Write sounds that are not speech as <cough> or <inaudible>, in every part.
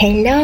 Hello,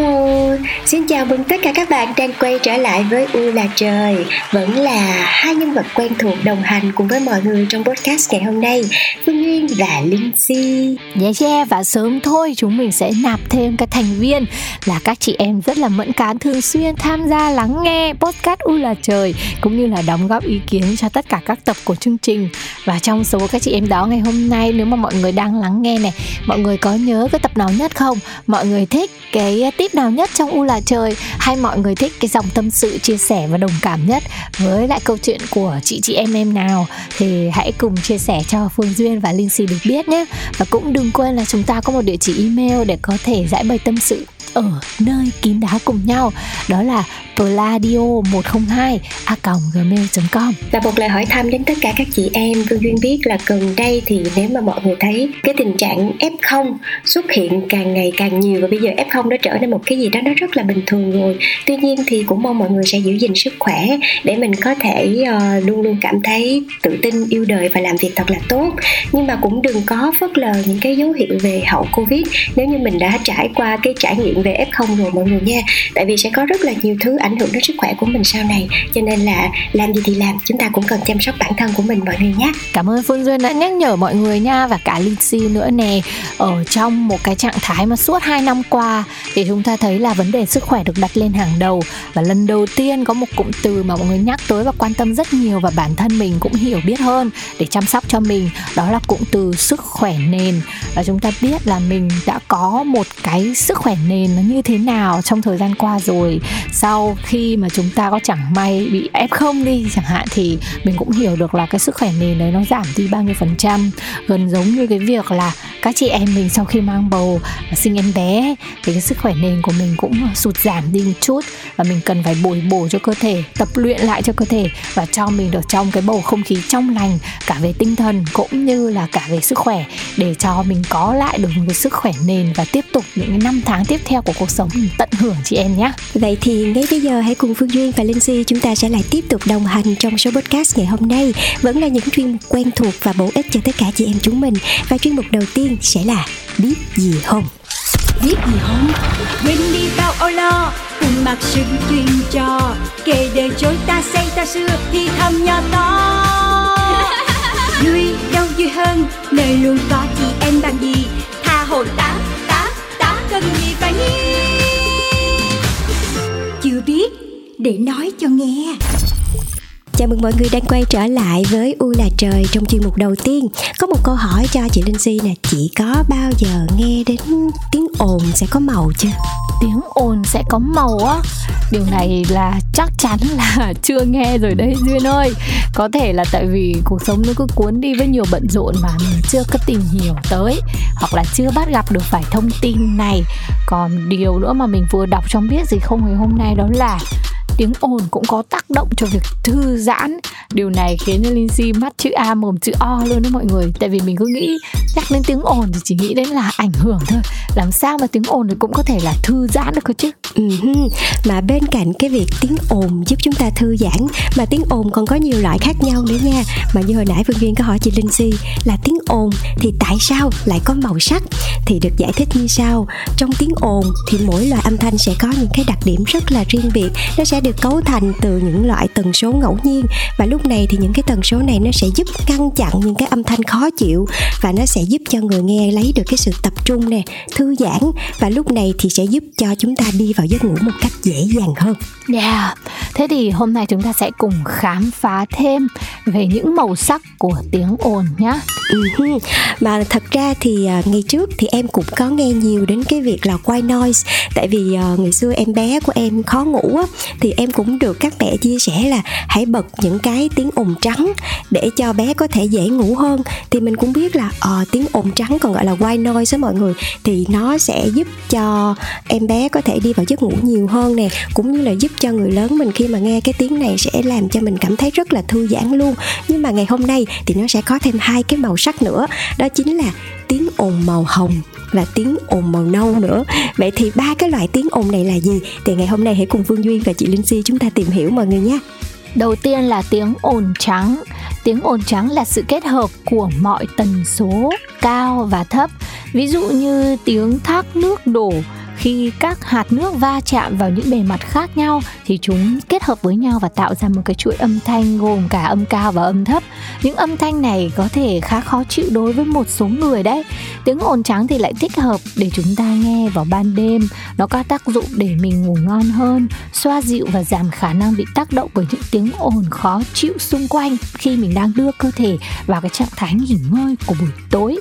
xin chào mừng tất cả các bạn đang quay trở lại với U là trời. Vẫn là hai nhân vật quen thuộc đồng hành cùng với mọi người trong podcast ngày hôm nay. Phương Nguyên và Linh Si. Yeah yeah và sớm thôi chúng mình sẽ nạp thêm các thành viên. Là các chị em rất là mẫn cán thường xuyên tham gia lắng nghe podcast U là trời Cũng như là đóng góp ý kiến cho tất cả các tập của chương trình. Và trong số các chị em đó ngày hôm nay nếu mà mọi người đang lắng nghe này Mọi người có nhớ cái tập nào nhất không? Mọi người thích cái cái à, tip nào nhất trong u là trời? Hay mọi người thích cái dòng tâm sự chia sẻ và đồng cảm nhất với lại câu chuyện của chị chị em em nào? Thì hãy cùng chia sẻ cho Phương Duyên và Linh Si được biết nhé. Và cũng đừng quên là chúng ta có một địa chỉ email để có thể giải bày tâm sự ở nơi kín đáo cùng nhau đó là pladio 102 a gmail.com và một lời hỏi thăm đến tất cả các chị em Vương Duyên biết là gần đây thì nếu mà mọi người thấy cái tình trạng F0 xuất hiện càng ngày càng nhiều và bây giờ F0 đã trở nên một cái gì đó nó rất là bình thường rồi tuy nhiên thì cũng mong mọi người sẽ giữ gìn sức khỏe để mình có thể uh, luôn luôn cảm thấy tự tin yêu đời và làm việc thật là tốt. Nhưng mà cũng đừng có phớt lờ những cái dấu hiệu về hậu Covid. Nếu như mình đã trải qua cái trải nghiệm về F0 rồi mọi người nha. Tại vì sẽ có rất là nhiều thứ ảnh hưởng đến sức khỏe của mình sau này. Cho nên là làm gì thì làm, chúng ta cũng cần chăm sóc bản thân của mình mọi người nhé. Cảm ơn Phương Duyên đã nhắc nhở mọi người nha, và cả Linh Si nữa nè. Ở trong một cái trạng thái mà suốt 2 năm qua thì chúng ta thấy là vấn đề sức khỏe được đặt lên hàng đầu. Và lần đầu tiên có một cụm từ mà mọi người nhắc tới và quan tâm rất nhiều và bản thân mình cũng hiểu biết hơn để chăm sóc cho mình, đó là cụm từ sức khỏe nền và chúng ta biết là mình đã có một cái sức khỏe nền nó như thế nào trong thời gian qua rồi. Sau khi mà chúng ta có chẳng may bị f0 đi chẳng hạn thì mình cũng hiểu được là cái sức khỏe nền đấy nó giảm đi bao nhiêu phần trăm. Gần giống như cái việc là các chị em mình sau khi mang bầu và sinh em bé thì cái sức khỏe nền của mình cũng sụt giảm đi một chút. Và mình cần phải bồi bổ cho cơ thể, tập luyện lại cho cơ thể và cho mình được trong cái bầu không khí trong lành, cả về tinh thần cũng như là cả về sức khỏe để cho mình có lại được một cái sức khỏe nền và tiếp tục những cái năm tháng tiếp theo của cuộc sống. Mình tận hưởng chị em nhé vậy thì ngay bây giờ hãy cùng Phương Duyên và Linh Si chúng ta sẽ lại tiếp tục đồng hành trong số podcast ngày hôm nay. Vẫn là những chuyên mục quen thuộc và bổ ích cho tất cả chị em chúng mình. Và chuyên mục đầu tiên sẽ là biết gì không? Biết gì không? Quên đi bao âu lo cùng mặc sự chuyên trò. Kể đời chối ta xây ta xưa thì thầm nhỏ to. <laughs> Đâu vui hơn. Nơi luôn có chị em bằng gì? Tha hồ tá tá tá cần gì phải nghe chưa biết, để nói cho nghe. Chào mừng mọi người đang quay trở lại với U là trời trong chuyên mục đầu tiên. Có một câu hỏi cho chị Linh Si nè, chị có bao giờ nghe đến tiếng ồn sẽ có màu chưa? Tiếng ồn sẽ có màu á? Điều này là chắc chắn <laughs> là chưa nghe rồi đấy Duyên ơi. Có thể là tại vì cuộc sống nó cứ cuốn đi với nhiều bận rộn mà mình chưa có tìm hiểu tới hoặc là chưa bắt gặp được phải thông tin này. Còn điều nữa mà mình vừa đọc trong biết gì không ngày hôm nay đó là tiếng ồn cũng có tác động cho việc thư giãn. Điều này khiến cho Linh Si mắt chữ A mồm chữ O luôn đấy mọi người. Tại vì mình cứ nghĩ nhắc đến tiếng ồn thì chỉ nghĩ đến là ảnh hưởng thôi. Làm sao mà tiếng ồn thì cũng có thể là thư giãn được cơ chứ? Uh-huh. mà bên cạnh cái việc tiếng ồn giúp chúng ta thư giãn, mà tiếng ồn còn có nhiều loại khác nhau nữa nha. Mà như hồi nãy Phương Duyên có hỏi chị Linh Si là tiếng ồn thì tại sao lại có màu sắc? Thì được giải thích như sau. Trong tiếng ồn thì mỗi loại âm thanh sẽ có những cái đặc điểm rất là riêng biệt. Nó sẽ được cấu thành từ những loại tần số ngẫu nhiên và lúc này thì những cái tần số này nó sẽ giúp ngăn chặn những cái âm thanh khó chịu và nó sẽ giúp cho người nghe lấy được cái sự tập trung nè thư giãn và lúc này thì sẽ giúp cho chúng ta đi vào giấc ngủ một cách dễ dàng hơn. Yeah. Thế thì hôm nay chúng ta sẽ cùng khám phá thêm về những màu sắc của tiếng ồn nhá. Uh-huh. Mà thật ra thì uh, ngày trước thì em cũng có nghe nhiều đến cái việc là white noise tại vì uh, ngày xưa em bé của em khó ngủ á thì em cũng được các mẹ chia sẻ là hãy bật những cái tiếng ồn trắng để cho bé có thể dễ ngủ hơn. Thì mình cũng biết là ờ uh, tiếng ồn trắng còn gọi là white noise đó mọi người. Thì nó sẽ giúp cho em bé có thể đi vào giấc ngủ nhiều hơn nè cũng như là giúp cho người lớn mình khi mà nghe cái tiếng này sẽ làm cho mình cảm thấy rất là thư giãn luôn. Nhưng mà ngày hôm nay thì nó sẽ có thêm hai cái màu sắc nữa đó chính là tiếng ồn màu hồng và tiếng ồn màu nâu nữa vậy thì ba cái loại tiếng ồn này là gì thì ngày hôm nay hãy cùng Phương Duyên và chị Linh Si chúng ta tìm hiểu mọi người nhé Đầu tiên là tiếng ồn trắng. Tiếng ồn trắng là sự kết hợp của mọi tần số cao và thấp. Ví dụ như tiếng thác nước đổ khi các hạt nước va chạm vào những bề mặt khác nhau thì chúng kết hợp với nhau và tạo ra một cái chuỗi âm thanh gồm cả âm cao và âm thấp. Những âm thanh này có thể khá khó chịu đối với một số người đấy. Tiếng ồn trắng thì lại thích hợp để chúng ta nghe vào ban đêm. Nó có tác dụng để mình ngủ ngon hơn xoa dịu và giảm khả năng bị tác động bởi những tiếng ồn khó chịu xung quanh khi mình đang đưa cơ thể vào cái trạng thái nghỉ ngơi của buổi tối.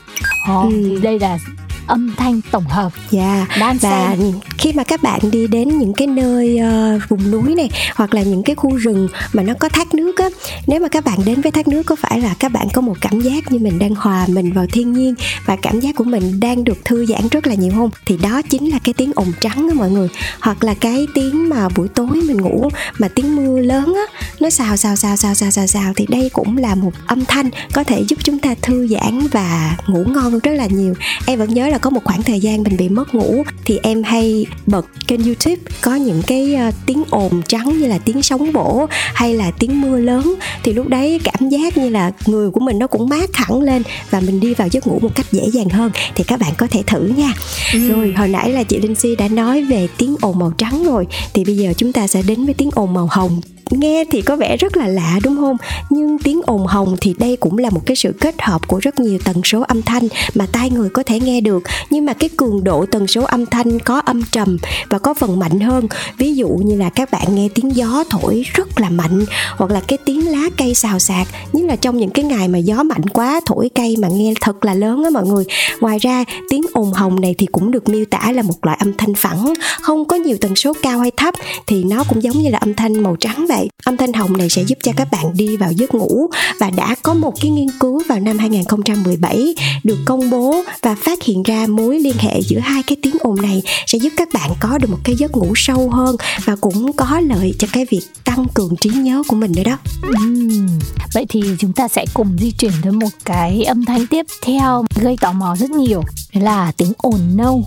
Oh, ừ. thì đây là âm thanh tổng hợp. Dạ. Yeah. và khi mà các bạn đi đến những cái nơi uh, vùng núi này hoặc là những cái khu rừng mà nó có thác nước á nếu mà các bạn đến với thác nước có phải là các bạn có một cảm giác như mình đang hòa mình vào thiên nhiên và cảm giác của mình đang được thư giãn rất là nhiều không? Thì đó chính là cái tiếng ồn trắng đó mọi người. Hoặc là cái tiếng mà buổi tối mình ngủ mà tiếng mưa lớn á nó xào xào xào xào xào xào xào thì đây cũng là một âm thanh có thể giúp chúng ta thư giãn và ngủ ngon rất là nhiều. Em vẫn nhớ là có một khoảng thời gian mình bị mất ngủ thì em hay bật kênh youtube có những cái uh, tiếng ồn trắng như là tiếng sóng vỗ hay là tiếng mưa lớn. Thì lúc đấy cảm giác như là người của mình nó cũng mát hẳn lên và mình đi vào giấc ngủ một cách dễ dàng hơn. Thì các bạn có thể thử nha. Ừ. rồi hồi nãy là chị linh si đã nói về tiếng ồn màu trắng rồi. Thì bây giờ chúng ta sẽ đến với tiếng ồn màu hồng nghe thì có vẻ rất là lạ đúng không? Nhưng tiếng ồn hồng thì đây cũng là một cái sự kết hợp của rất nhiều tần số âm thanh mà tai người có thể nghe được. Nhưng mà cái cường độ tần số âm thanh có âm trầm và có phần mạnh hơn. Ví dụ như là các bạn nghe tiếng gió thổi rất là mạnh, hoặc là cái tiếng lá cây xào xạc. Nhất là trong những cái ngày mà gió mạnh quá, thổi cây mà nghe thật là lớn á mọi người. Ngoài ra, tiếng ồn hồng này thì cũng được miêu tả là một loại âm thanh phẳng. Không có nhiều tần số cao hay thấp thì nó cũng giống như là âm thanh màu trắng vậy âm thanh hồng này sẽ giúp cho các bạn đi vào giấc ngủ và đã có một cái nghiên cứu vào năm 2017 được công bố và phát hiện ra mối liên hệ giữa hai cái tiếng ồn này sẽ giúp các bạn có được một cái giấc ngủ sâu hơn và cũng có lợi cho cái việc tăng cường trí nhớ của mình nữa đó. Uhm, vậy thì chúng ta sẽ cùng di chuyển tới một cái âm thanh tiếp theo gây tò mò rất nhiều là tiếng ồn nâu.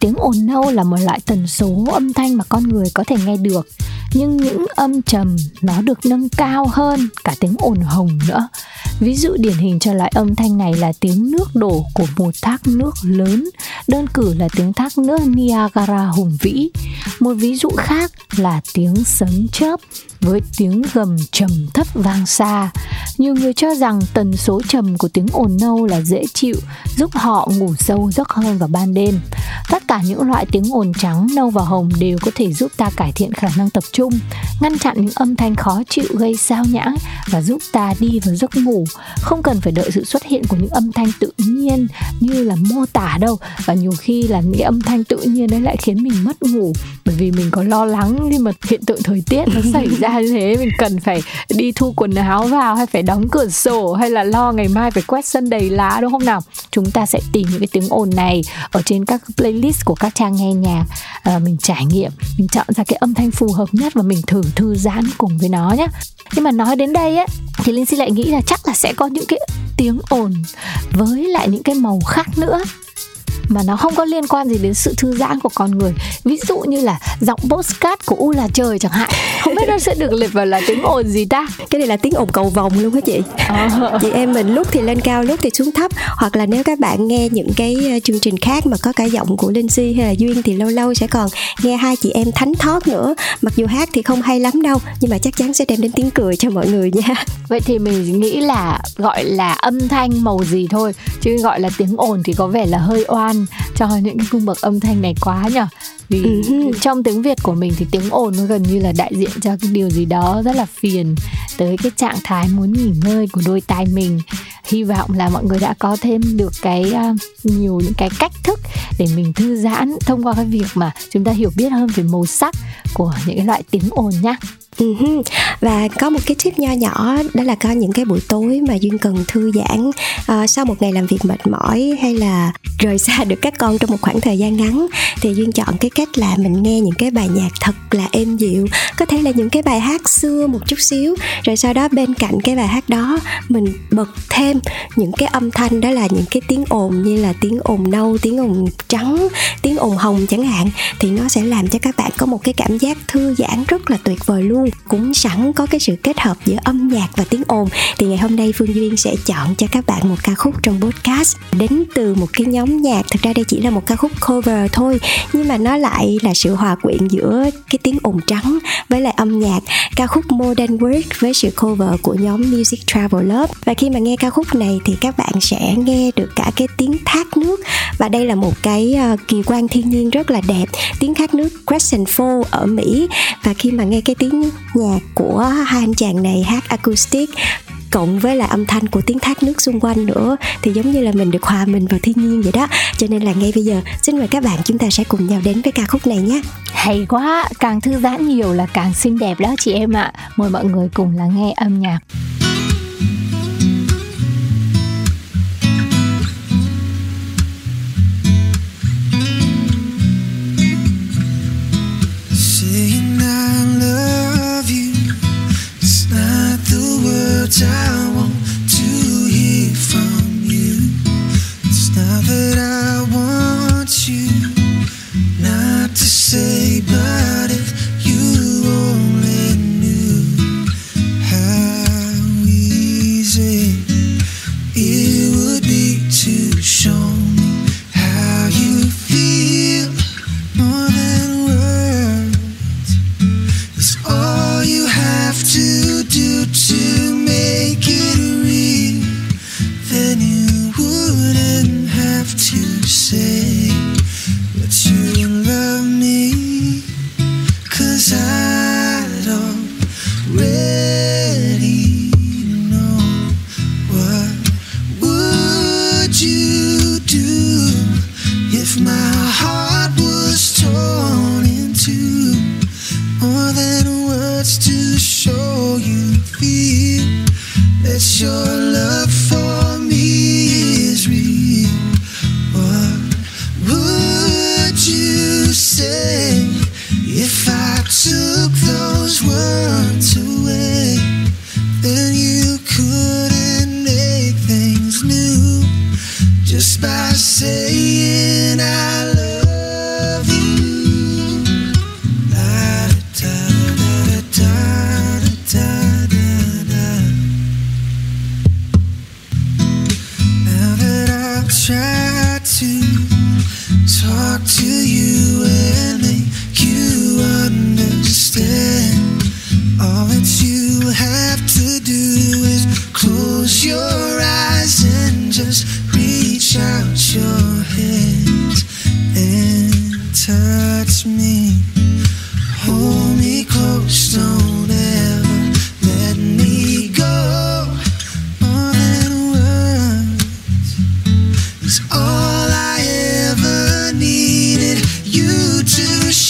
Tiếng ồn nâu là một loại tần số âm thanh mà con người có thể nghe được. Nhưng những âm trầm nó được nâng cao hơn cả tiếng ồn hồng nữa. Ví dụ điển hình cho loại âm thanh này là tiếng nước đổ của một thác nước lớn, đơn cử là tiếng thác nước niagara hùng vĩ một ví dụ khác là tiếng sấm chớp với tiếng gầm trầm thấp vang xa. Nhiều người cho rằng tần số trầm của tiếng ồn nâu là dễ chịu, giúp họ ngủ sâu giấc hơn vào ban đêm. Tất cả những loại tiếng ồn trắng, nâu và hồng đều có thể giúp ta cải thiện khả năng tập trung, ngăn chặn những âm thanh khó chịu gây sao nhãng và giúp ta đi vào giấc ngủ. Không cần phải đợi sự xuất hiện của những âm thanh tự nhiên như là mô tả đâu và nhiều khi là những âm thanh tự nhiên đấy lại khiến mình mất ngủ bởi vì mình có lo lắng khi mà hiện tượng thời tiết nó xảy <laughs> ra như thế mình cần phải đi thu quần áo vào hay phải đóng cửa sổ hay là lo ngày mai phải quét sân đầy lá đúng không nào? Chúng ta sẽ tìm những cái tiếng ồn này ở trên các playlist của các trang nghe nhạc. À, mình trải nghiệm mình chọn ra cái âm thanh phù hợp nhất và mình thử thư giãn cùng với nó nhé nhưng mà nói đến đây á thì linh si lại nghĩ là chắc là sẽ có những cái tiếng ồn với lại những cái màu khác nữa mà nó không có liên quan gì đến sự thư giãn của con người. Ví dụ như là giọng postcard của u là trời chẳng hạn. Không biết nó sẽ được liệt vào là tiếng ồn gì ta? Cái này là tiếng ồn cầu vòng luôn hả chị. Ờ. chị em mình lúc thì lên cao lúc thì xuống thấp. Hoặc là nếu các bạn nghe những cái ờ, chương trình khác mà có cả giọng của linh si hay là duyên thì lâu lâu sẽ còn nghe hai chị em thánh thót nữa. Mặc dù hát thì không hay lắm đâu nhưng mà chắc chắn sẽ đem đến tiếng cười cho mọi người nha. Vậy thì mình nghĩ là gọi là âm thanh màu gì thôi chứ gọi là tiếng ồn thì có vẻ là hơi quan cho những cái cung bậc âm thanh này quá nhở? Vì uh-huh. trong tiếng việt của mình thì tiếng ồn nó gần như là đại diện cho cái điều gì đó rất là phiền tới cái trạng thái muốn nghỉ ngơi của đôi tai mình hy vọng là mọi người đã có thêm được cái uh, nhiều những cái cách thức để mình thư giãn thông qua cái việc mà chúng ta hiểu biết hơn về màu sắc của những cái loại tiếng ồn nhá Uh-huh. và có một cái tip nho nhỏ đó là có những cái buổi tối mà duyên cần thư giãn uh, sau một ngày làm việc mệt mỏi hay là rời xa được các con trong một khoảng thời gian ngắn thì duyên chọn cái cách là mình nghe những cái bài nhạc thật là êm dịu, có thể là những cái bài hát xưa một chút xíu. Rồi sau đó bên cạnh cái bài hát đó, mình bật thêm những cái âm thanh, đó là những cái tiếng ồn như là tiếng ồn nâu, tiếng ồn trắng, tiếng ồn hồng chẳng hạn, thì nó sẽ làm cho các bạn có một cái cảm giác thư giãn rất là tuyệt vời luôn. Cũng sẵn có cái sự kết hợp giữa âm nhạc và tiếng ồn. Thì ngày hôm nay phương duyên sẽ chọn cho các bạn một ca khúc trong podcast đến từ một cái nhóm nhạc. Thực ra đây chỉ là một ca khúc cover thôi, nhưng mà nó là lại là sự hòa quyện giữa cái tiếng ồn trắng với lại âm nhạc ca khúc Modern World với sự cover của nhóm Music Travel Love. Và khi mà nghe ca khúc này thì các bạn sẽ nghe được cả cái tiếng thác nước. Và đây là một cái uh, kỳ quan thiên nhiên rất là đẹp tiếng thác nước Crescent Fall ở Mỹ. Và khi mà nghe cái tiếng nhạc của hai anh chàng này hát acoustic cộng với lại âm thanh của tiếng thác nước xung quanh nữa. Thì giống như là mình được hòa mình vào thiên nhiên vậy đó. Cho nên là ngay bây giờ, xin mời các bạn chúng ta sẽ cùng nhau đến với ca khúc này nhé. Hay quá, càng thư giãn nhiều là càng xinh đẹp đó chị em ạ. Mời mọi người cùng lắng nghe âm nhạc. That your love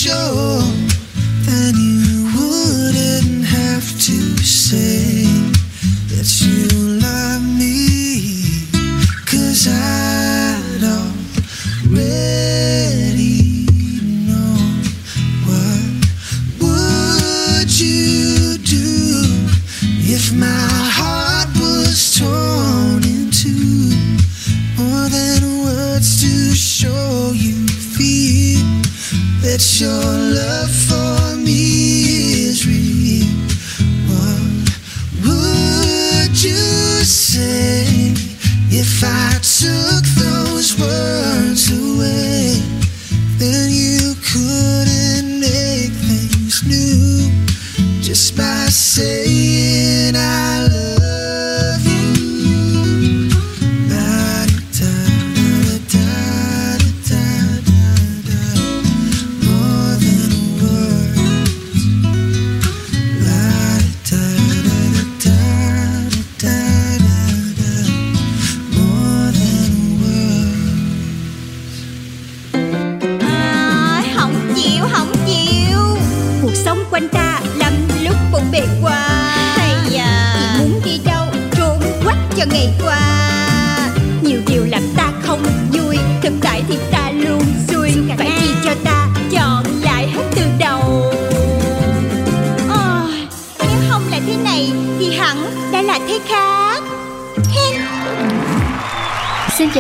show.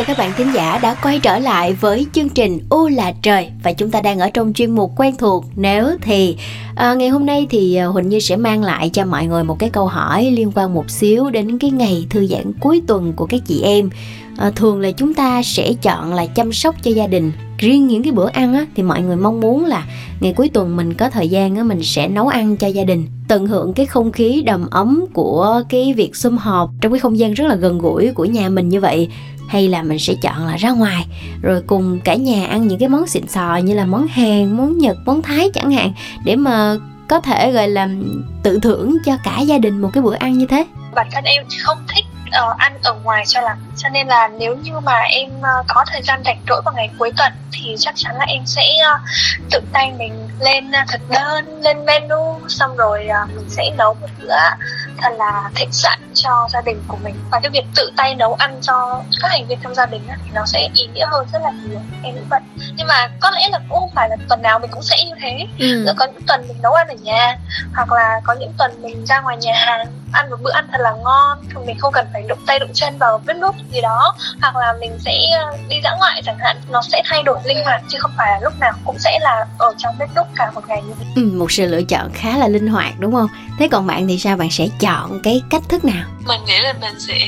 Các bạn thính giả đã quay trở lại với chương trình U là trời. Và chúng ta đang ở trong chuyên mục quen thuộc nếu thì. À, ngày hôm nay thì à, Huỳnh Như sẽ mang lại cho mọi người một cái câu hỏi liên quan một xíu đến cái ngày thư giãn cuối tuần của các chị em. À, thường là chúng ta sẽ chọn là chăm sóc cho gia đình riêng những cái bữa ăn á, thì mọi người mong muốn là ngày cuối tuần mình có thời gian á, mình sẽ nấu ăn cho gia đình tận hưởng cái không khí đầm ấm của cái việc sum họp trong cái không gian rất là gần gũi của nhà mình như vậy hay là mình sẽ chọn là ra ngoài rồi cùng cả nhà ăn những cái món xịn sò như là món Hàn, món Nhật, món Thái chẳng hạn để mà có thể gọi là tự thưởng cho cả gia đình một cái bữa ăn như thế. Bản thân em không thích uh, ăn ở ngoài cho lắm cho nên là nếu như mà em uh, có thời gian rảnh rỗi vào ngày cuối tuần thì chắc chắn là em sẽ uh, tự tay mình lên uh, thực đơn lên menu xong rồi uh, mình sẽ nấu một bữa thật là thịnh soạn cho gia đình của mình. Và cái việc tự tay nấu ăn cho các thành viên trong gia đình thì nó sẽ ý nghĩa hơn rất là nhiều. Em nghĩ vậy. Nhưng mà có lẽ là cũng không phải là tuần nào mình cũng sẽ như thế. Ừ. có những tuần mình nấu ăn ở nhà hoặc là có những tuần mình ra ngoài nhà hàng ăn một bữa ăn thật là ngon mình không cần phải đụng tay đụng chân vào bếp núc gì đó. Hoặc là mình sẽ ờ, đi dã ngoại chẳng hạn nó sẽ thay đổi linh hoạt chứ không phải là lúc nào cũng sẽ là ở trong bếp núc cả một ngày như vậy ừ, một sự lựa chọn khá là linh hoạt đúng không? Thế còn bạn thì sao? Bạn sẽ chọn cái cách thức nào? Mình nghĩ là mình sẽ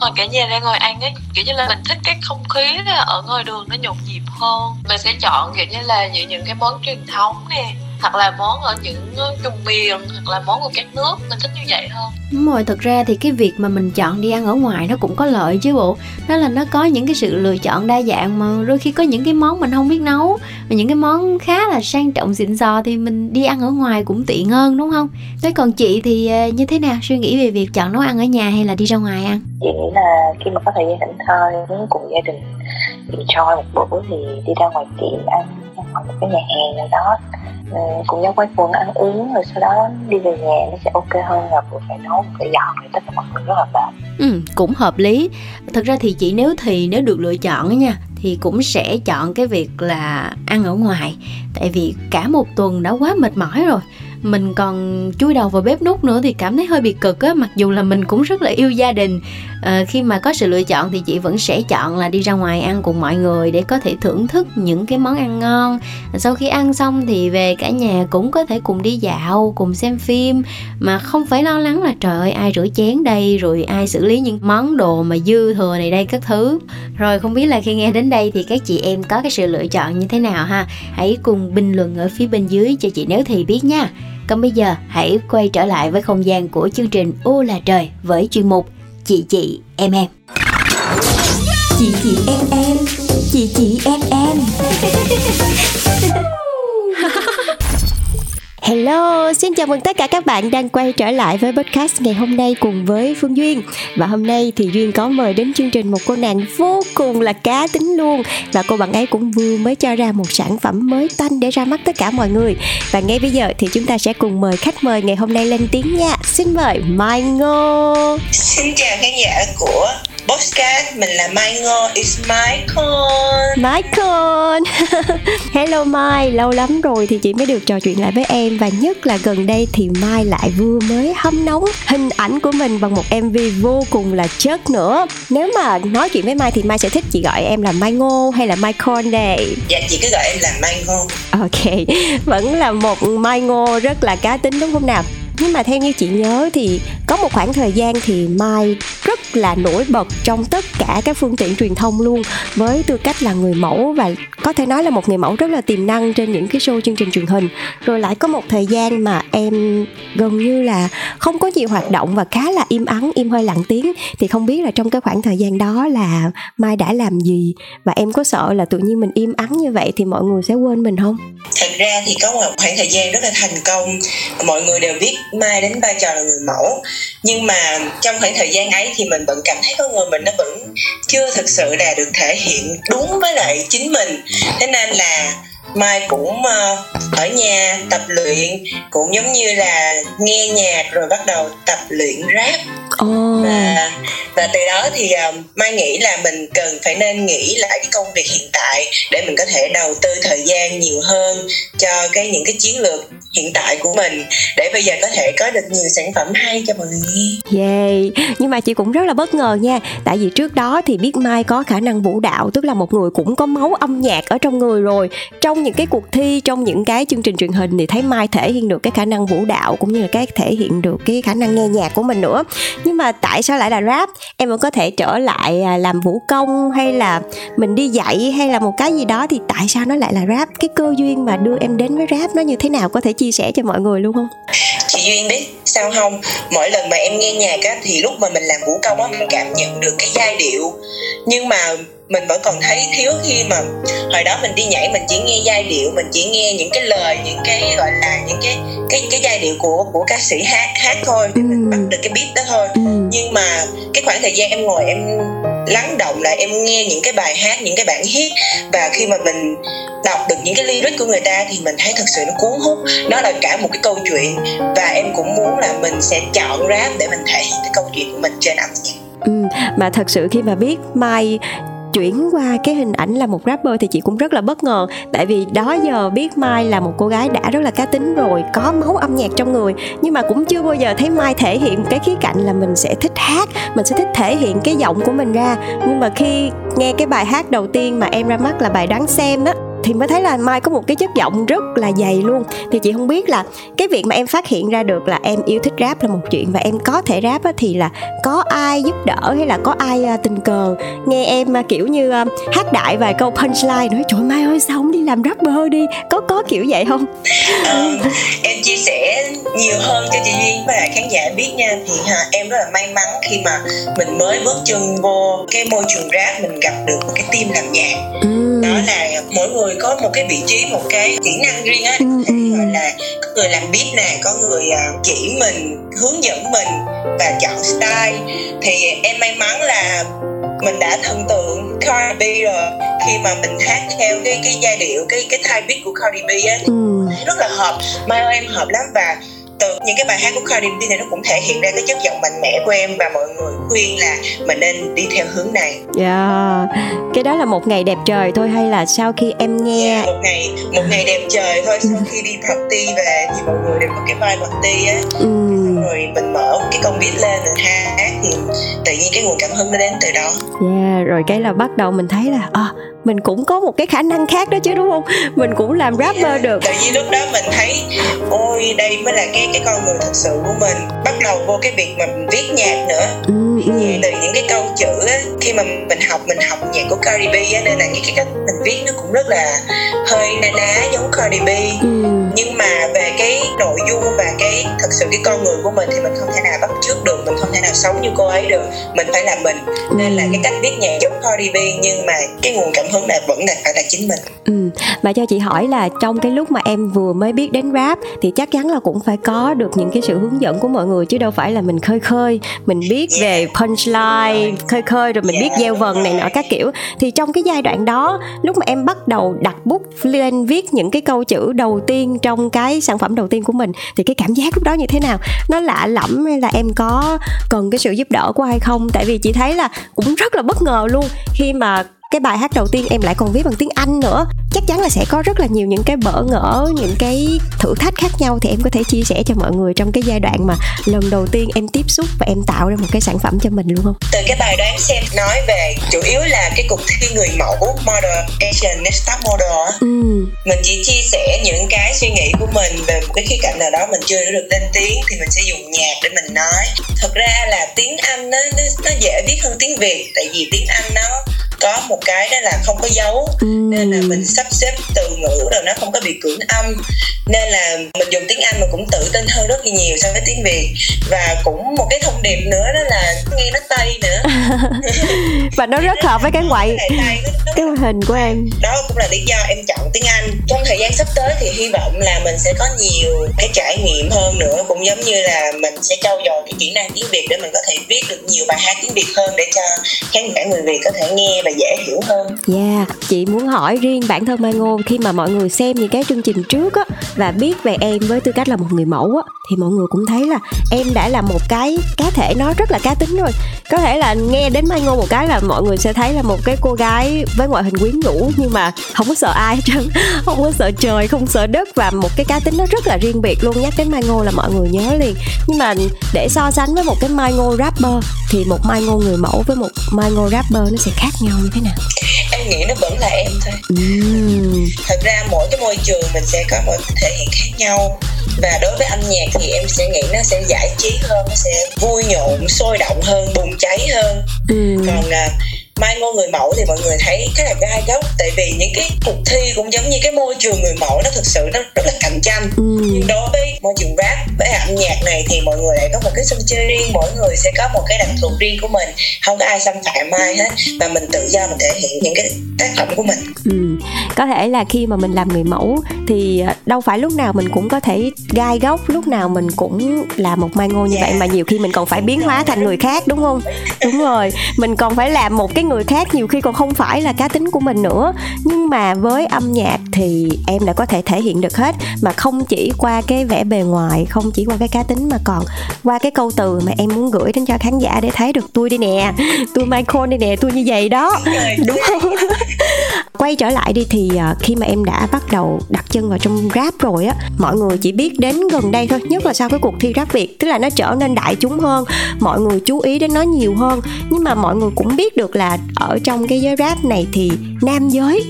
ngồi cả nhà ra ngồi ăn ấy. Kiểu như là mình thích cái không khí ở ngoài đường nó nhộn nhịp hơn. Mình sẽ chọn kiểu như là những những cái món truyền thống nè hoặc là món ở những vùng miền hoặc là món của các nước mình thích như vậy hơn. Đúng rồi thực ra thì cái việc mà mình chọn đi ăn ở ngoài nó cũng có lợi chứ bộ. Đó là nó có những cái sự lựa chọn đa dạng mà đôi khi có những cái món mình không biết nấu và những cái món khá là sang trọng xịn sò thì mình đi ăn ở ngoài cũng tiện hơn đúng không? Thế còn chị thì ờ, như thế nào? Suy nghĩ về việc chọn nấu ăn ở nhà hay là đi ra ngoài ăn? Chị nghĩ là khi mà có thời gian thảnh thơi muốn cùng gia đình enjoy một bữa thì đi ra ngoài tiệm ăn hoặc một cái nhà hàng nào đó cùng nhau quay quần ăn uống rồi sau đó đi về nhà nó sẽ ok hơn là vừa phải nấu, phải dọn thì tất cả mọi người rất là mệt. Ừ cũng hợp lý. Thật ra thì chị nếu thì nếu được lựa chọn nha, thì cũng sẽ chọn cái việc là ăn ở ngoài. Tại vì cả một tuần đã quá mệt mỏi rồi mình còn chui đầu vào bếp nút nữa thì cảm thấy hơi bị cực á mặc dù là mình cũng rất là yêu gia đình. À, khi mà có sự lựa chọn thì chị vẫn sẽ chọn là đi ra ngoài ăn cùng mọi người để có thể thưởng thức những cái món ăn ngon. Sau khi ăn xong thì về cả nhà cũng có thể cùng đi dạo cùng xem phim. Mà không phải lo lắng là trời ơi ai rửa chén đây rồi ai xử lý những món đồ mà dư thừa này đây các thứ. Rồi không biết là khi nghe đến đây thì các chị em có cái sự lựa chọn như thế nào ha? Hãy cùng bình luận ở phía bên dưới cho chị nếu thì biết nha còn bây giờ hãy quay trở lại với không gian của chương trình Ô là trời với chuyên mục Chị chị em em. Chị chị em em, chị chị em em. <laughs> Hello, xin chào mừng tất cả các bạn đang quay trở lại với podcast ngày hôm nay cùng với Phương Duyên. Và hôm nay thì Duyên có mời đến chương trình một cô nàng vô cùng là cá tính luôn. Và cô bạn ấy cũng vừa mới cho ra một sản phẩm mới tanh để ra mắt tất cả mọi người. Và ngay bây giờ thì chúng ta sẽ cùng mời khách mời ngày hôm nay lên tiếng nha. Xin mời Mai Ngô. Xin chào khán giả của Podcast mình là Mai Ngô It's Michael. Michael. <laughs> Hello Mai. Lâu lắm rồi thì chị mới được trò chuyện lại với em. Và nhất là gần đây thì Mai lại vừa mới hâm nóng hình ảnh của mình bằng một MV vô cùng là chất nữa. Nếu mà nói chuyện với Mai thì Mai sẽ thích chị gọi em là Mai Ngô hay là Mai Con đây? Dạ chị cứ gọi em là Mai Ngô Ok. <laughs> Vẫn là một Mai Ngô rất là cá tính đúng không nào? Nhưng mà theo như chị nhớ thì có một khoảng thời gian thì mai rất là nổi bật trong tất cả các phương tiện truyền thông luôn, với tư cách là người mẫu và có thể nói là một người mẫu rất là tiềm năng trên những cái show chương trình truyền hình. Rồi lại có một thời gian mà em gần như là không có nhiều hoạt động và khá là im ắng, im hơi lặng tiếng. Thì không biết là trong cái khoảng thời gian đó là mai đã làm gì và em có sợ là tự nhiên mình im ắng như vậy thì mọi người sẽ quên mình không? Thật ra thì có một khoảng thời gian rất là thành công, mọi người đều biết mai đến vai trò là người mẫu. Nhưng mà trong khoảng thời gian ấy thì thì mình vẫn cảm thấy con người mình nó vẫn chưa thực sự là được thể hiện đúng với lại chính mình. Thế nên là mai cũng uh, ở nhà tập luyện cũng giống như là nghe nhạc rồi bắt đầu tập luyện rap oh. và và từ đó thì uh, mai nghĩ là mình cần phải nên nghĩ lại cái công việc hiện tại để mình có thể đầu tư thời gian nhiều hơn cho cái những cái chiến lược hiện tại của mình để bây giờ có thể có được nhiều sản phẩm hay cho mọi người nghe. Yeah, nhưng mà chị cũng rất là bất ngờ nha, tại vì trước đó thì biết Mai có khả năng vũ đạo, tức là một người cũng có máu âm nhạc ở trong người rồi. Trong những cái cuộc thi, trong những cái chương trình truyền hình thì thấy Mai thể hiện được cái khả năng vũ đạo cũng như là cái thể hiện được cái khả năng nghe nhạc của mình nữa. Nhưng mà tại sao lại là rap? Em vẫn có thể trở lại à, làm vũ công hay là mình đi dạy hay là một cái gì đó thì tại sao nó lại là rap? Cái cơ duyên mà đưa em đến với rap nó như thế nào có thể chia sẻ cho mọi người luôn không chị duyên biết sao không mỗi lần mà em nghe nhạc á thì lúc mà mình làm vũ công á mình cảm nhận được cái giai điệu nhưng mà mình vẫn còn thấy thiếu khi mà hồi đó mình đi nhảy mình chỉ nghe giai điệu mình chỉ nghe những cái lời những cái gọi là những cái cái cái giai điệu của của ca sĩ hát hát thôi để mình bắt được cái beat đó thôi. Ừ. nhưng mà cái khoảng thời gian em ngồi em lắng động lại em nghe những cái bài hát những cái bản hit và khi mà mình đọc được những cái lyric của người ta thì mình thấy thật sự nó cuốn hút. Nó là cả một cái câu chuyện và em cũng muốn là mình sẽ chọn rap để mình thể hiện cái câu chuyện của mình trên âm nhạc Ừ, mà thật sự khi mà biết Mai chuyển qua cái hình ảnh là một rapper thì chị cũng rất là bất ngờ. Tại vì đó giờ biết mai là một cô gái đã rất là cá tính rồi, có máu âm nhạc trong người. Nhưng mà cũng chưa bao giờ thấy mai thể hiện cái khía cạnh là mình sẽ thích hát, mình sẽ thích thể hiện cái giọng của mình ra. Nhưng mà khi nghe cái bài hát đầu tiên mà em ra mắt là bài đoán xem đó thì mới thấy là mai có một cái chất giọng rất là dày luôn. Thì chị không biết là cái việc mà em phát hiện ra được là em yêu thích rap là một chuyện và em có thể rap thì là có ai giúp đỡ hay là có ai uh, tình cờ? Nghe em uh, kiểu như uh, hát đại vài câu punchline nói trời mai ơi sao không đi làm rapper đi? Có có kiểu vậy không? Um, <laughs> em chia sẻ nhiều hơn cho chị duyên và khán giả biết nha. Thì ha, em rất là may mắn khi mà mình mới bước chân vô cái môi trường rap mình gặp được một cái team làm nhạc. Ừ đó là mỗi người có một cái vị trí một cái kỹ năng riêng á ừ, ừ. gọi là có người làm beat nè có người uh, chỉ mình hướng dẫn mình và chọn style thì em may mắn là mình đã thần tượng Cardi B rồi khi mà mình hát theo cái cái giai điệu cái cái type beat của Cardi B á ừ. rất là hợp mai ơi em hợp lắm và từ những cái bài hát của Cardi B này nó cũng thể hiện ra cái chất giọng mạnh mẽ của em và mọi người khuyên là mình nên đi theo hướng này. Yeah. Cái đó là một ngày đẹp trời thôi hay là sau khi em nghe yeah, một ngày một ngày đẹp trời thôi sau khi đi party về thì mọi người đều có cái vibe party á. Ừ. Rồi mình mở cái công viết lên mình hát thì tự nhiên cái nguồn cảm hứng nó đến từ đó. Yeah, rồi cái là bắt đầu mình thấy là à, mình cũng có một cái khả năng khác đó chứ đúng không mình cũng làm rapper yeah. được tự nhiên lúc đó mình thấy ôi đây mới là cái cái con người thật sự của mình bắt đầu vô cái việc mà mình viết nhạc nữa ừ, ừ. từ những cái câu chữ á khi mà mình học mình học nhạc của Cardi B á nên là cái cái cách mình viết nó cũng rất là hơi na ná giống Cardi B ừ. nhưng mà về cái nội dung và cái thật sự cái con người của mình thì mình không thể nào bắt chước được mình không thể nào sống như cô ấy được mình phải làm mình ừ. nên là cái cách viết nhạc giống Cardi B nhưng mà cái nguồn cảm hứng này vẫn là phải là chính mình ừ và cho chị hỏi là trong cái lúc mà em vừa mới biết đến rap thì chắc chắn là cũng phải có được những cái sự hướng dẫn của mọi người chứ đâu phải là mình khơi khơi mình biết yeah. về punchline khơi khơi rồi mình yeah, biết gieo vần này nọ các kiểu. Thì trong cái giai đoạn đó lúc mà em bắt đầu đặt bút lên viết những cái câu chữ đầu tiên trong cái sản phẩm đầu tiên của mình thì cái cảm giác lúc đó như thế nào? Nó lạ lẫm hay là em có cần cái sự giúp đỡ của ai không? Tại vì chị thấy là cũng rất là bất ngờ luôn khi mà cái bài hát đầu tiên em lại còn viết bằng tiếng anh nữa chắc chắn là sẽ có rất là nhiều những cái bỡ ngỡ những cái thử thách khác nhau thì em có thể chia sẻ cho mọi người trong cái giai đoạn mà lần đầu tiên em tiếp xúc và em tạo ra một cái sản phẩm cho mình luôn không? Từ cái bài đoán xem nói về chủ yếu là cái cuộc thi người mẫu model Asian Next Top Model ừ. mình chỉ chia sẻ những cái suy nghĩ của mình về một cái khía cạnh nào đó mình chưa được lên tiếng thì mình sẽ dùng nhạc để mình nói. Thật ra là tiếng anh nó nó, nó dễ viết hơn tiếng việt tại vì tiếng anh nó có một cái đó là không có dấu. Ừ. nên là mình sắp xếp từ ngữ rồi nó không có bị cưỡng âm. Nên là mình dùng tiếng anh mà cũng tự tin hơn rất nhiều so với tiếng việt. Và cũng một cái thông điệp nữa đó là nghe nó tây nữa. <laughs> Và nó rất hợp với cái ngoại cái hình của em. Đó cũng là lý do em chọn tiếng Anh. Trong thời gian sắp tới thì hy vọng là mình sẽ có nhiều cái trải nghiệm hơn nữa. Cũng giống như là mình sẽ trau dồi cái kỹ năng tiếng Việt để mình có thể viết được nhiều bài hát tiếng Việt hơn để cho khán giả người Việt có thể nghe và dễ hiểu hơn. Yeah, chị muốn hỏi riêng bản thân Mai Ngô khi mà mọi người xem những cái chương trình trước á và biết về em với tư cách là một người mẫu á thì mọi người cũng thấy là em đã là một cái cá thể nó rất là cá tính rồi. Có thể là nghe đến Mai Ngô một cái là mọi người sẽ thấy là một cái cô gái với ngoại hình quyến rũ nhưng mà không có sợ ai hết trơn <laughs> không có sợ trời không sợ đất và một cái cá tính nó rất là riêng biệt luôn. Nhắc đến Mai Ngô là mọi người nhớ liền. Nhưng mà để so sánh với một cái Mai Ngô rapper thì một Mai Ngô người mẫu với một Mai Ngô rapper nó sẽ khác nhau như thế nào? Em nghĩ nó vẫn là em thôi. Uhm, thật ra mỗi cái môi trường mình sẽ có một thể hiện khác nhau. Và đối với âm nhạc thì em sẽ nghĩ nó sẽ giải trí hơn nó sẽ vui nhộn sôi động hơn bùng cháy hơn. Uhm, còn à, mai ngô người mẫu thì mọi người thấy khá là gai góc tại vì những cái cuộc thi cũng giống như cái môi trường người mẫu nó thực sự nó rất là cạnh tranh uhm. nhưng đối với môi trường rap với âm nhạc này thì mọi người lại có một cái sân chơi riêng mỗi người sẽ có một cái đặc thù riêng của mình không có ai xâm phạm ai hết và mình tự do mình thể hiện những cái tác phẩm của mình Ừ. Có thể là khi mà mình làm người mẫu thì à, đâu phải lúc nào mình cũng có thể gai góc, lúc nào mình cũng là một mai ngô như Dạ. vậy mà nhiều khi mình còn phải biến hóa thành người khác đúng không? <laughs> Đúng rồi, mình còn phải làm một cái người khác nhiều khi còn không phải là cá tính của mình nữa. Nhưng mà với âm nhạc thì em đã có thể thể hiện được hết mà không chỉ qua cái vẻ bề ngoài, không chỉ qua cái cá tính mà còn qua cái câu từ mà em muốn gửi đến cho khán giả để thấy được tôi đây nè, tôi Michael đây nè, tôi như vậy đó. Đúng không? <laughs> quay trở lại đi thì à, khi mà em đã bắt đầu đặt chân vào trong rap rồi á mọi người chỉ biết đến gần đây thôi nhất là sau cái cuộc thi rap việt tức là nó trở nên đại chúng hơn mọi người chú ý đến nó nhiều hơn nhưng mà mọi người cũng biết được là ở trong cái giới rap này thì nam giới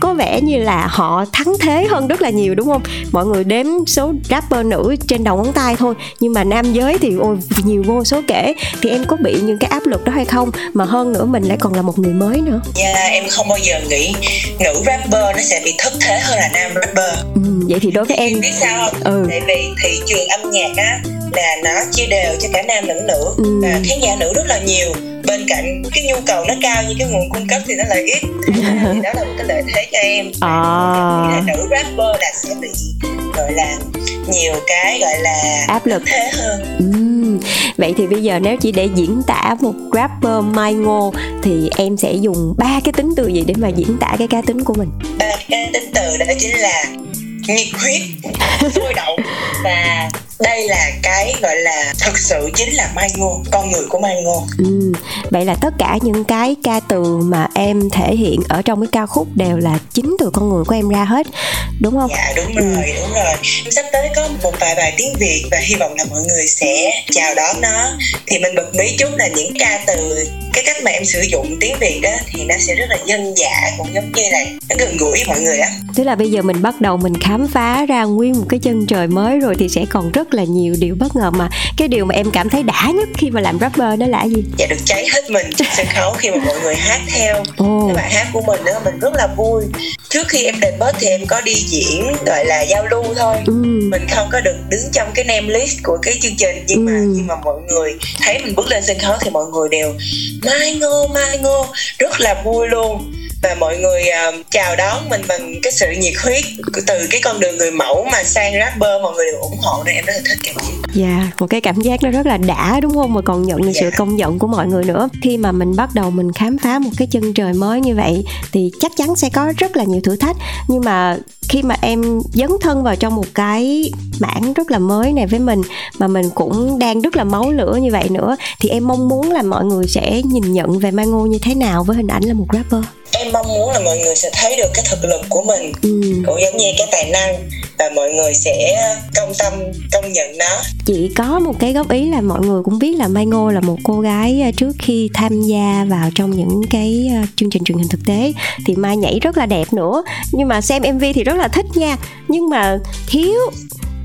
có vẻ như là họ thắng thế hơn rất là nhiều đúng không? Mọi người đếm số rapper nữ trên đầu ngón tay thôi. Nhưng mà nam giới thì ôi nhiều vô số kể. Thì em có bị những cái áp lực đó hay không? Mà hơn nữa mình lại còn là một người mới nữa. Dạ em không bao giờ nghĩ nữ rapper nó sẽ bị thất thế hơn là nam rapper. Ừ, vậy thì đối với em biết sao không? Ừ. Tại vì thị trường âm nhạc á là nó chia đều cho cả nam lẫn nữ. Ừ. và khán giả nữ rất là nhiều bên cạnh cái nhu cầu nó cao nhưng cái nguồn cung cấp thì nó lại ít. Thì đó là một cái lợi thế cho em. À, là nữ rapper là sẽ bị gọi là nhiều cái gọi là áp lực. thế hơn. Vậy thì bây giờ nếu chỉ để diễn tả một rapper Mai Ngô thì em sẽ dùng ba cái tính từ gì để mà diễn tả cái cá tính của mình? Ba cái tính từ đó chính là nhiệt huyết sôi động và đây là cái gọi là thực sự chính là Mai Ngô con người của Mai Ngô Ừm, vậy là tất cả những cái ca từ mà em thể hiện ở trong cái ca khúc đều là chính từ con người của em ra hết đúng không? Dạ đúng Ừ. rồi, đúng rồi. Sắp tới có một vài bài tiếng Việt và hy vọng là mọi người sẽ chào đón nó. Thì mình bật mí chút là những ca từ cái cách mà em sử dụng tiếng Việt đó thì nó sẽ rất là dân dã cũng giống như là nó gần gũi mọi người á. Tức là bây giờ mình bắt đầu mình khám phá ra nguyên một cái chân trời mới rồi thì sẽ còn rất là nhiều điều bất ngờ mà cái điều mà em cảm thấy đã nhất khi mà làm rapper đó là gì Và được cháy hết mình trên <laughs> sân khấu khi mà mọi người hát theo Ồ. cái bài hát của mình đó mình rất là vui Trước khi em debut thì em có đi diễn gọi là giao lưu thôi Ừm. mình không có được đứng trong cái name list của cái chương trình nhưng mà Ừ. khi mà mọi người thấy mình bước lên sân khấu thì mọi người đều mai ngô mai ngô rất là vui luôn và mọi người à, chào đón mình bằng cái sự nhiệt huyết từ cái con đường người mẫu mà sang rapper mọi người đều ủng hộ nên em rất là thích cảm giác Dạ, một cái cảm giác nó rất là đã đúng không? Mà còn nhận được sự Dạ. công nhận của mọi người nữa. Khi mà mình bắt đầu mình khám phá một cái chân trời mới như vậy thì chắc chắn sẽ có rất là nhiều thử thách. Nhưng mà khi mà em dấn thân vào trong một cái mảng rất là mới này với mình mà mình cũng đang rất là máu lửa như vậy nữa thì em mong muốn là mọi người sẽ nhìn nhận về Mai Ngô như thế nào với hình ảnh là một rapper. Em mong muốn là mọi người sẽ thấy được cái thực lực của mình. Ừ. cũng giống như cái tài năng và mọi người sẽ công tâm công nhận nó. Chị có một cái góp ý là mọi người cũng biết là Mai Ngô là một cô gái à, trước khi tham gia vào trong những cái à, chương trình truyền hình thực tế thì Mai nhảy rất là đẹp nữa. Nhưng mà xem MV thì rất là thích nha. Nhưng mà thiếu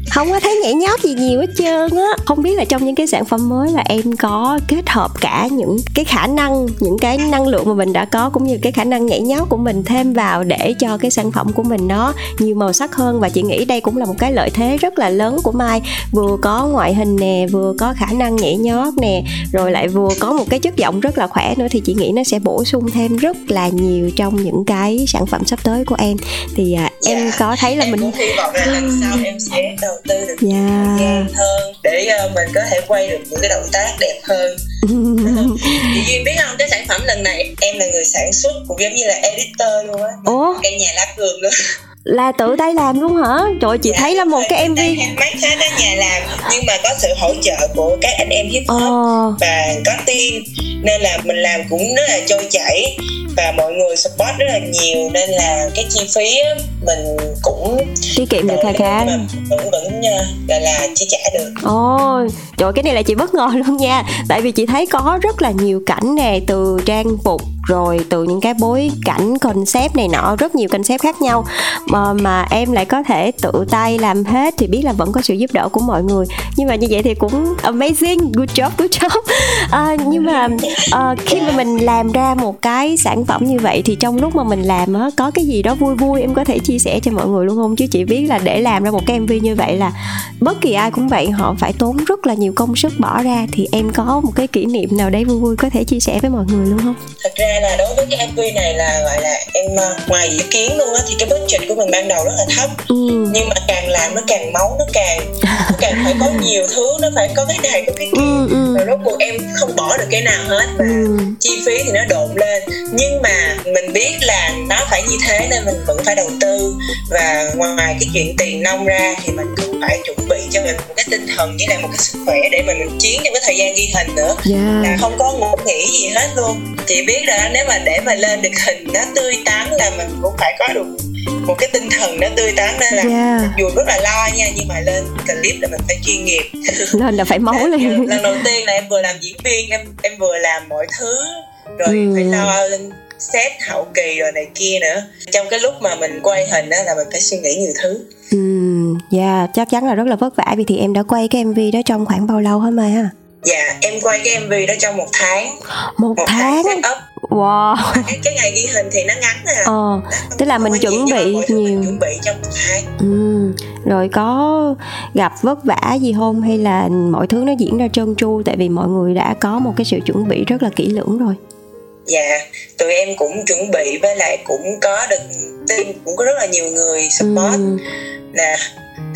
không có thấy nhảy nhót gì nhiều hết trơn á. Không biết là trong những cái sản phẩm mới là em có kết hợp cả những cái khả năng những cái năng lượng mà mình đã có cũng như cái khả năng nhảy nhót của mình thêm vào để cho cái sản phẩm của mình nó nhiều màu sắc hơn. Và chị nghĩ đây cũng là một cái lợi thế rất là lớn của mai. Vừa có ngoại hình nè vừa có khả năng nhảy nhót nè rồi lại vừa có một cái chất giọng rất là khỏe nữa thì chị nghĩ nó sẽ bổ sung thêm rất là nhiều trong những cái sản phẩm sắp tới của em. Thì à, dạ, em có thấy là em mình cũng hy vọng là lần sau em sẽ đầu tư được Dạ. nhiều thời gian hơn để uh, mình có thể quay được những cái động tác đẹp hơn. <laughs> Chị duyên biết không cái sản phẩm lần này em là người sản xuất cũng giống như là editor luôn á. Ủa? Cái nhà lá vườn luôn. <laughs> Là tự tay làm luôn hả? Trời chị thấy là một cái mv máy hết ở nhà làm nhưng mà có sự hỗ trợ của các anh em hip hop ờ. và có team. Nên là mình làm cũng rất là trôi chảy và mọi người support rất là nhiều nên là cái chi phí á, mình cũng tiết kiệm được khá khá. vẫn vẫn uh, gọi là chi trả được. Ồ, trời cái này là chị bất ngờ <laughs> luôn nha. Tại vì chị thấy có rất là nhiều cảnh nè Từ trang phục rồi từ những cái bối cảnh concept này nọ Rất nhiều concept khác nhau. Mà, mà em lại có thể tự tay làm hết Thì biết là vẫn có sự giúp đỡ của mọi người. Nhưng mà như vậy thì cũng amazing. Good job, good job. <laughs> À, Nhưng mà à, khi mà mình làm ra một cái sản phẩm như vậy Thì trong lúc mà mình làm á Có cái gì đó vui vui em có thể chia sẻ cho mọi người luôn không? Chứ chị biết là để làm ra một cái MV như vậy là Bất kỳ ai cũng vậy Họ phải tốn rất là nhiều công sức bỏ ra. Thì em có một cái kỷ niệm nào đấy vui vui Có thể chia sẻ với mọi người luôn không? Thật ra là đối với cái MV này là gọi là em uh, ngoài dự kiến luôn á thì cái budget của mình ban đầu rất là thấp. Ừ. nhưng mà càng làm nó càng máu nó càng nó càng phải có nhiều thứ nó phải có cái này có cái kia. Ừ, ừ. rồi rốt cuộc em không bỏ được cái nào hết. Và Ừ. chi phí thì nó độn lên. Nhưng mà mình biết là nó phải như thế nên mình vẫn phải đầu tư và ngoài cái chuyện tiền nông ra thì mình cũng phải chuẩn bị cho mình một cái tinh thần với lại một cái sức khỏe để mình chiến trong cái thời gian ghi hình nữa là Yeah. không có ngủ nghỉ gì hết luôn chị biết đó, nếu mà để mà lên được hình nó tươi tắn là mình cũng phải có được một cái tinh thần nó tươi tắn nên là Yeah. dù rất là lo nha nhưng mà lên clip là mình phải chuyên nghiệp <laughs> Nên là phải máu liền lần đầu tiên là em vừa làm diễn viên em em vừa làm mọi thứ rồi Ừ. phải lo lên set hậu kỳ rồi này kia nữa. Trong cái lúc mà mình quay hình á là mình phải suy nghĩ nhiều thứ. Ừ, yeah, chắc chắn là rất là vất vả Vì thì em đã quay cái MV đó trong khoảng bao lâu hả Mai ha? dạ em quay cái mv đó trong một tháng. Một một tháng set up Wow. Cái, cái ngày ghi hình thì nó ngắn à. Ờ, tức là mình chuẩn nhiều, bị thứ mình nhiều. chuẩn bị trong một tháng. Ừ. Rồi có gặp vất vả gì không? Hay là mọi thứ nó diễn ra trơn tru Tại vì mọi người đã có một cái sự chuẩn bị rất là kỹ lưỡng rồi dạ tụi em cũng chuẩn bị với lại cũng có được team cũng có rất là nhiều người support ừ. là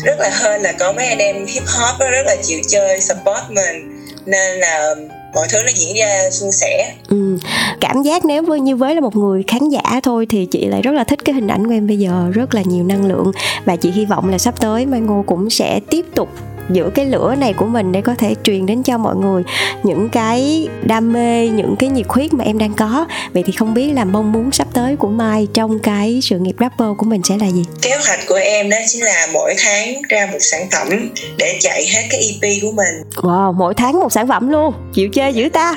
rất là hên là có mấy anh em hip hop đó rất là chịu chơi support mình nên là mọi thứ nó diễn ra suôn sẻ Ừ. Cảm giác nếu với như với là một người khán giả thôi thì chị lại rất là thích cái hình ảnh của em bây giờ rất là nhiều năng lượng và chị hy vọng là sắp tới Mai Ngô cũng sẽ tiếp tục giữ cái lửa này của mình để có thể truyền đến cho mọi người những cái đam mê những cái nhiệt huyết mà em đang có. Vậy thì không biết là mong muốn sắp tới của Mai trong cái sự nghiệp rapper của mình sẽ là gì? Kế hoạch của em đó chính là mỗi tháng ra một sản phẩm để chạy hết cái EP của mình. Wow mỗi tháng một sản phẩm luôn. Chịu chơi dữ ta.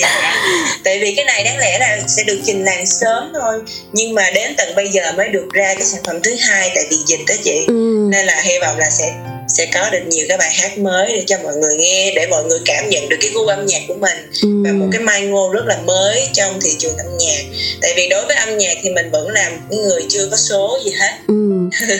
Dạ. <laughs> tại vì cái này đáng lẽ là sẽ được trình làng sớm thôi. Nhưng mà đến tận bây giờ mới được ra cái sản phẩm thứ hai tại vì dịch đó chị. Ừ. nên là hy vọng là sẽ sẽ có được nhiều cái bài hát mới để cho mọi người nghe để mọi người cảm nhận được cái gu âm nhạc của mình. Ừ. và một cái mai ngô rất là mới trong thị trường âm nhạc. Tại vì đối với âm nhạc thì mình vẫn làm những người chưa có số gì hết. Ừ.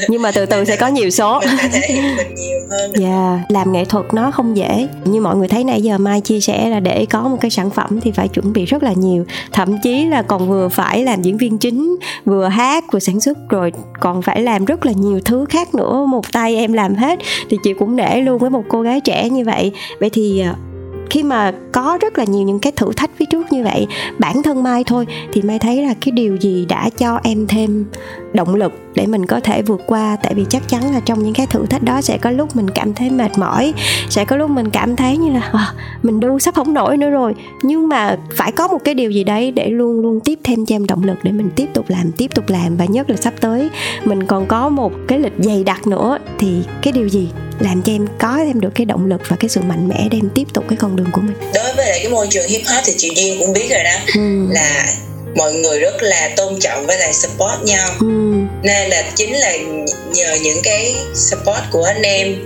nhưng mà từ từ sẽ có nhiều số. <laughs> Mình phải thể hiện mình nhiều hơn Dạ, làm nghệ thuật nó không dễ. Như mọi người thấy nãy giờ Mai chia sẻ là để có một cái sản phẩm thì phải chuẩn bị rất là nhiều. Thậm chí là còn vừa phải làm diễn viên chính Vừa hát, vừa sản xuất Rồi còn phải làm rất là nhiều thứ khác nữa. Một tay em làm hết thì chị cũng nể luôn với một cô gái trẻ như vậy. Vậy thì à, khi mà có rất là nhiều những cái thử thách phía trước như vậy bản thân mai thôi thì mai thấy là cái điều gì đã cho em thêm động lực để mình có thể vượt qua. Tại vì chắc chắn là trong những cái thử thách đó sẽ có lúc mình cảm thấy mệt mỏi sẽ có lúc mình cảm thấy như là à, mình đu sắp không nổi nữa rồi. Nhưng mà phải có một cái điều gì đấy để luôn luôn tiếp thêm cho em động lực để mình tiếp tục làm tiếp tục làm. Và nhất là sắp tới mình còn có một cái lịch dày đặc nữa thì cái điều gì làm cho em có thêm được cái động lực và cái sự mạnh mẽ để em tiếp tục cái con đường của mình đối với lại cái môi trường hip hop thì chị duyên cũng biết rồi đó ừ. là mọi người rất là tôn trọng với lại support nhau Ừ. nên là chính là nhờ những cái support của anh em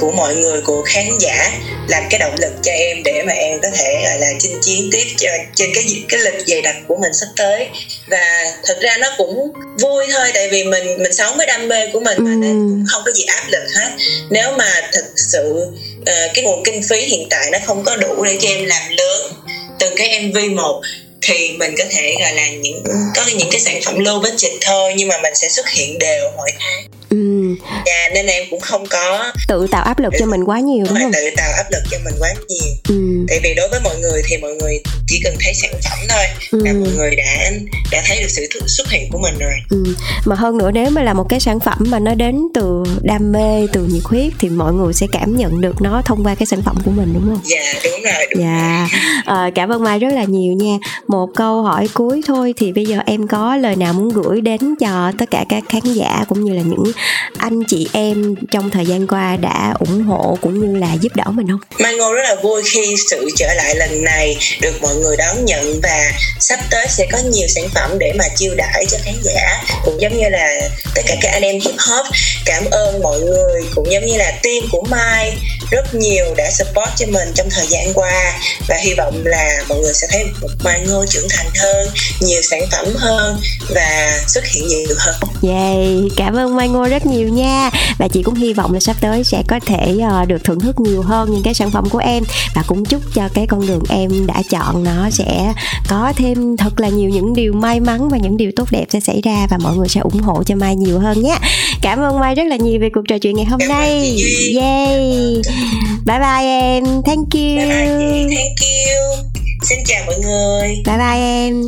của mọi người của khán giả làm cái động lực cho em để mà em có thể gọi là chinh chiến tiếp trên cái cái lịch dày đặc của mình sắp tới. Và thật ra nó cũng vui thôi tại vì mình mình sống với đam mê của mình mà nên cũng không có gì áp lực hết. Nếu mà thực sự uh, cái nguồn kinh phí hiện tại nó không có đủ để cho em làm lớn từng cái mv một thì mình có thể gọi là những có những cái sản phẩm low budget thôi nhưng mà mình sẽ xuất hiện đều mỗi tháng. ừ. Dạ nên em cũng không có tự tạo áp lực cho mình quá nhiều đúng không? tự tạo áp lực cho mình quá nhiều. Ừ. tại vì đối với mọi người thì mọi người chỉ cần thấy sản phẩm thôi ừ. là mọi người đã đã thấy được sự xuất hiện của mình rồi. Ừ. mà hơn nữa nếu mà là một cái sản phẩm mà nó đến từ đam mê từ nhiệt huyết thì mọi người sẽ cảm nhận được nó thông qua cái sản phẩm của mình đúng không? Dạ đúng rồi đúng dạ. à, cảm ơn mai rất là nhiều nha. Một câu hỏi cuối thôi thì bây giờ em có lời nào muốn gửi đến cho tất cả các khán giả cũng như là những anh chị em trong thời gian qua đã ủng hộ cũng như là giúp đỡ mình không? Mai Ngô rất là vui khi sự trở lại lần này được mọi người đón nhận và sắp tới sẽ có nhiều sản phẩm để mà chiêu đãi cho khán giả cũng giống như là tất cả các anh em hip hop cảm ơn mọi người cũng giống như là team của Mai rất nhiều đã support cho mình trong thời gian qua và hy vọng là mọi người sẽ thấy một Mai Ngô trưởng thành hơn nhiều sản phẩm hơn và xuất hiện nhiều hơn. Yay, cảm ơn Mai Ngô rất nhiều nha. Và chị cũng hy vọng là sắp tới sẽ có thể uh, được thưởng thức nhiều hơn những cái sản phẩm của em. Và cũng chúc cho cái con đường em đã chọn nó sẽ có thêm thật là nhiều những điều may mắn và những điều tốt đẹp sẽ xảy ra và mọi người sẽ ủng hộ cho Mai nhiều hơn nhé. Cảm ơn Mai rất là nhiều về cuộc trò chuyện ngày hôm nay. yay. Bye bye em. Thank you. Bye bye chị. thank you. Xin chào mọi người. Bye bye em.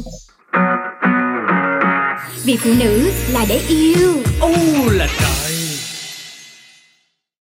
Vì phụ nữ là để yêu. Oh